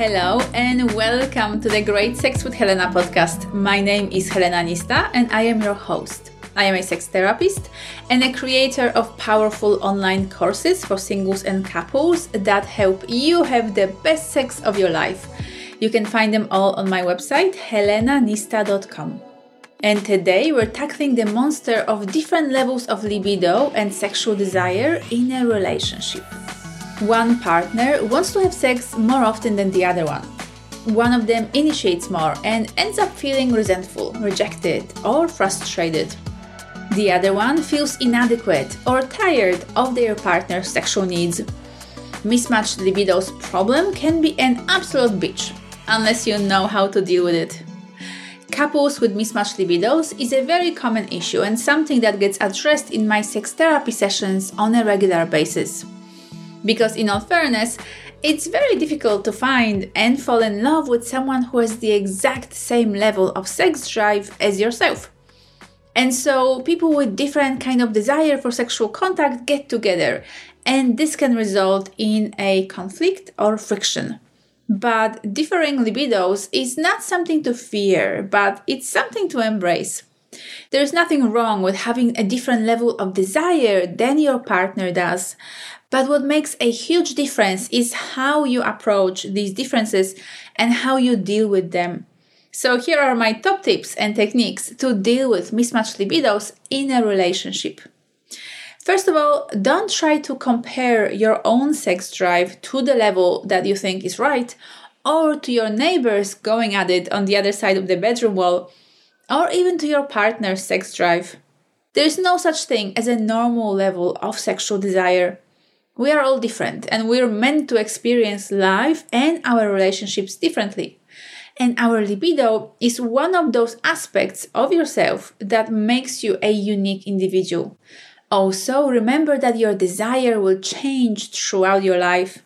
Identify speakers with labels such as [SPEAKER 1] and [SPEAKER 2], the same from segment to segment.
[SPEAKER 1] Hello and welcome to the Great Sex with Helena podcast. My name is Helena Nista and I am your host. I am a sex therapist and a creator of powerful online courses for singles and couples that help you have the best sex of your life. You can find them all on my website, helenanista.com. And today we're tackling the monster of different levels of libido and sexual desire in a relationship. One partner wants to have sex more often than the other one. One of them initiates more and ends up feeling resentful, rejected, or frustrated. The other one feels inadequate or tired of their partner's sexual needs. Mismatched libido's problem can be an absolute bitch, unless you know how to deal with it. Couples with mismatched libidos is a very common issue and something that gets addressed in my sex therapy sessions on a regular basis. Because, in all fairness, it's very difficult to find and fall in love with someone who has the exact same level of sex drive as yourself. And so people with different kind of desire for sexual contact get together and this can result in a conflict or friction. But differing libidos is not something to fear, but it's something to embrace. There's nothing wrong with having a different level of desire than your partner does, but what makes a huge difference is how you approach these differences and how you deal with them. So, here are my top tips and techniques to deal with mismatched libidos in a relationship. First of all, don't try to compare your own sex drive to the level that you think is right or to your neighbors going at it on the other side of the bedroom wall or even to your partner's sex drive. There is no such thing as a normal level of sexual desire. We are all different and we're meant to experience life and our relationships differently. And our libido is one of those aspects of yourself that makes you a unique individual. Also, remember that your desire will change throughout your life.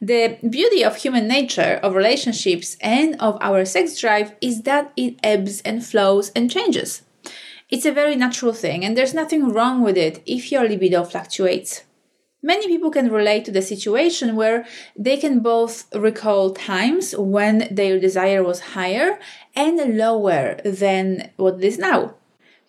[SPEAKER 1] The beauty of human nature, of relationships, and of our sex drive is that it ebbs and flows and changes. It's a very natural thing, and there's nothing wrong with it if your libido fluctuates. Many people can relate to the situation where they can both recall times when their desire was higher and lower than what it is now.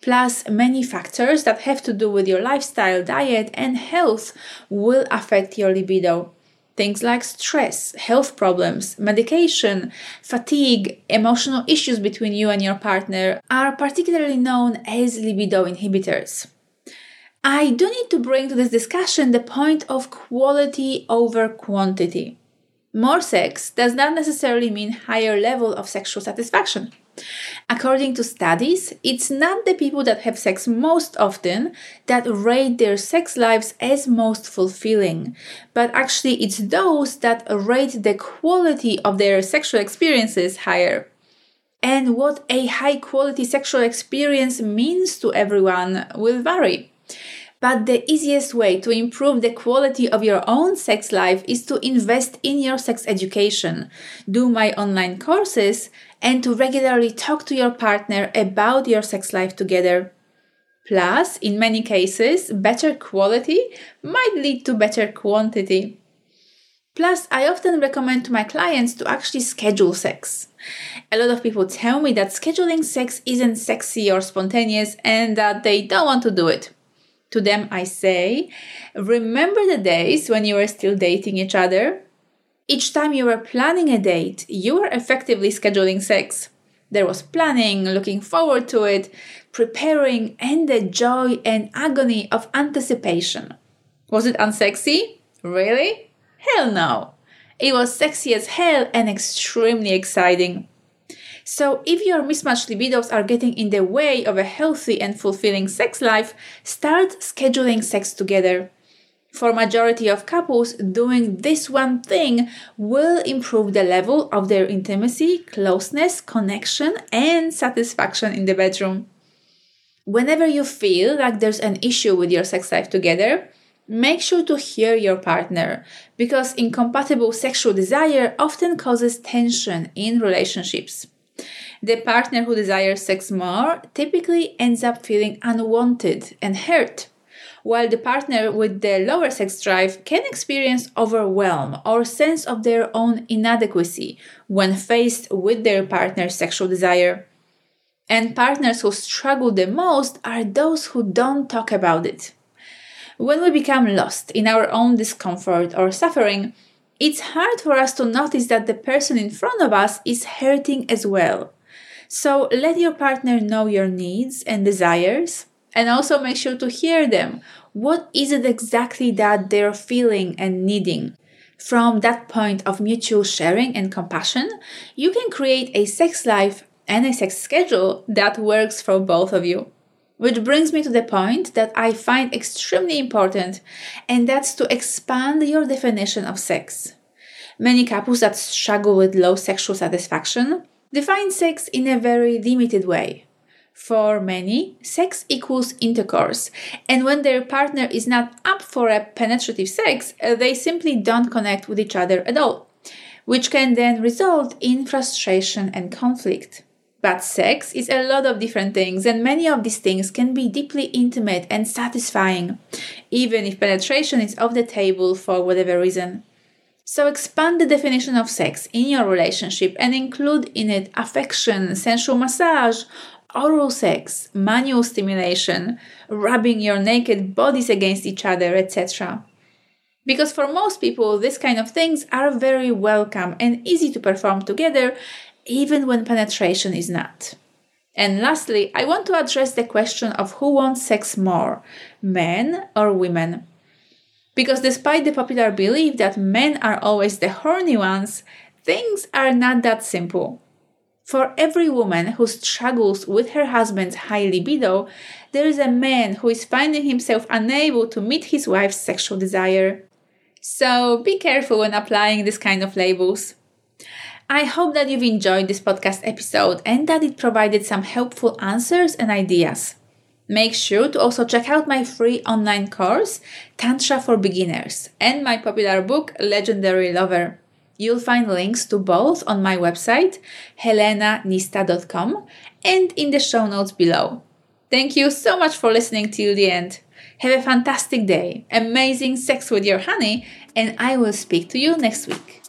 [SPEAKER 1] Plus, many factors that have to do with your lifestyle, diet, and health will affect your libido. Things like stress, health problems, medication, fatigue, emotional issues between you and your partner are particularly known as libido inhibitors. I do need to bring to this discussion the point of quality over quantity. More sex does not necessarily mean higher level of sexual satisfaction. According to studies, it's not the people that have sex most often that rate their sex lives as most fulfilling, but actually it's those that rate the quality of their sexual experiences higher. And what a high quality sexual experience means to everyone will vary. But the easiest way to improve the quality of your own sex life is to invest in your sex education, do my online courses, and to regularly talk to your partner about your sex life together. Plus, in many cases, better quality might lead to better quantity. Plus, I often recommend to my clients to actually schedule sex. A lot of people tell me that scheduling sex isn't sexy or spontaneous and that they don't want to do it. To them, I say, remember the days when you were still dating each other? Each time you were planning a date, you were effectively scheduling sex. There was planning, looking forward to it, preparing, and the joy and agony of anticipation. Was it unsexy? Really? Hell no. It was sexy as hell and extremely exciting. So, if your mismatched libidos are getting in the way of a healthy and fulfilling sex life, start scheduling sex together. For majority of couples, doing this one thing will improve the level of their intimacy, closeness, connection, and satisfaction in the bedroom. Whenever you feel like there's an issue with your sex life together, make sure to hear your partner because incompatible sexual desire often causes tension in relationships. The partner who desires sex more typically ends up feeling unwanted and hurt. while the partner with the lower sex drive can experience overwhelm or sense of their own inadequacy when faced with their partner's sexual desire. And partners who struggle the most are those who don't talk about it. When we become lost in our own discomfort or suffering, it's hard for us to notice that the person in front of us is hurting as well. So let your partner know your needs and desires and also make sure to hear them. What is it exactly that they're feeling and needing? From that point of mutual sharing and compassion, you can create a sex life and a sex schedule that works for both of you. Which brings me to the point that I find extremely important, and that's to expand your definition of sex. Many couples that struggle with low sexual satisfaction define sex in a very limited way. For many, sex equals intercourse, and when their partner is not up for a penetrative sex, uh, they simply don't connect with each other at all, which can then result in frustration and conflict. But sex is a lot of different things, and many of these things can be deeply intimate and satisfying, even if penetration is off the table for whatever reason. So expand the definition of sex in your relationship and include in it affection, sensual massage, oral sex, manual stimulation, rubbing your naked bodies against each other, etc. Because for most people, these kind of things are very welcome and easy to perform together, even when penetration is not. And lastly, I want to address the question of who wants sex more, men or women. Because despite the popular belief that men are always the horny ones, things are not that simple. For every woman who struggles with her husband's high libido, there is a man who is finding himself unable to meet his wife's sexual desire. So be careful when applying this kind of labels. I hope that you've enjoyed this podcast episode and that it provided some helpful answers and ideas. Make sure to also check out my free online course, Tantra for Beginners, and my popular book, Legendary Lover. You'll find links to both on my website, helenanista.com, and in the show notes below. Thank you so much for listening till the end. Have a fantastic day, amazing sex with your honey, and I will speak to you next week.